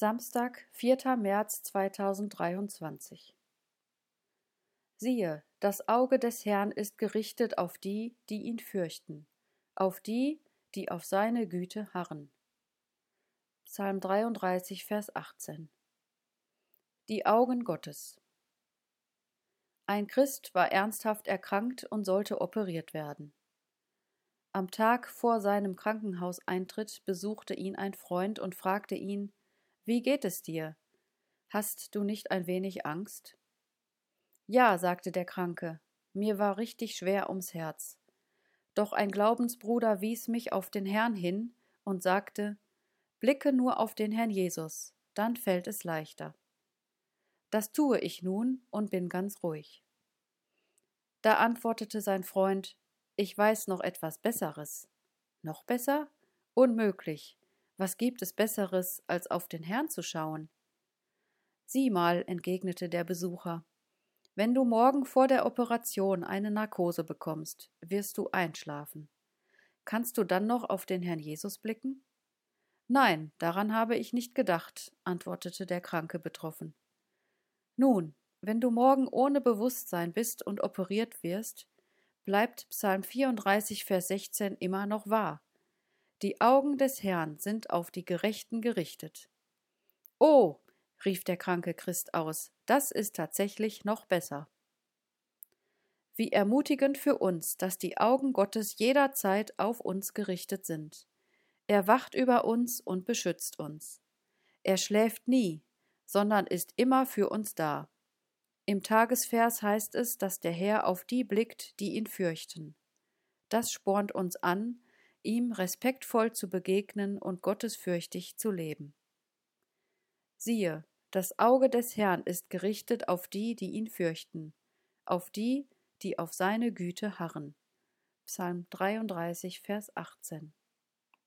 Samstag, 4. März 2023 Siehe, das Auge des Herrn ist gerichtet auf die, die ihn fürchten, auf die, die auf seine Güte harren. Psalm 33, Vers 18 Die Augen Gottes Ein Christ war ernsthaft erkrankt und sollte operiert werden. Am Tag vor seinem Krankenhauseintritt besuchte ihn ein Freund und fragte ihn, wie geht es dir? Hast du nicht ein wenig Angst? Ja, sagte der Kranke, mir war richtig schwer ums Herz. Doch ein Glaubensbruder wies mich auf den Herrn hin und sagte, Blicke nur auf den Herrn Jesus, dann fällt es leichter. Das tue ich nun und bin ganz ruhig. Da antwortete sein Freund, ich weiß noch etwas Besseres. Noch besser? Unmöglich. Was gibt es Besseres, als auf den Herrn zu schauen? Sieh mal, entgegnete der Besucher, wenn du morgen vor der Operation eine Narkose bekommst, wirst du einschlafen. Kannst du dann noch auf den Herrn Jesus blicken? Nein, daran habe ich nicht gedacht, antwortete der Kranke betroffen. Nun, wenn du morgen ohne Bewusstsein bist und operiert wirst, bleibt Psalm 34, Vers 16 immer noch wahr. Die Augen des Herrn sind auf die Gerechten gerichtet. Oh, rief der kranke Christ aus, das ist tatsächlich noch besser. Wie ermutigend für uns, dass die Augen Gottes jederzeit auf uns gerichtet sind. Er wacht über uns und beschützt uns. Er schläft nie, sondern ist immer für uns da. Im Tagesvers heißt es, dass der Herr auf die blickt, die ihn fürchten. Das spornt uns an, ihm respektvoll zu begegnen und gottesfürchtig zu leben. Siehe, das Auge des Herrn ist gerichtet auf die, die ihn fürchten, auf die, die auf seine Güte harren. Psalm 33, Vers 18.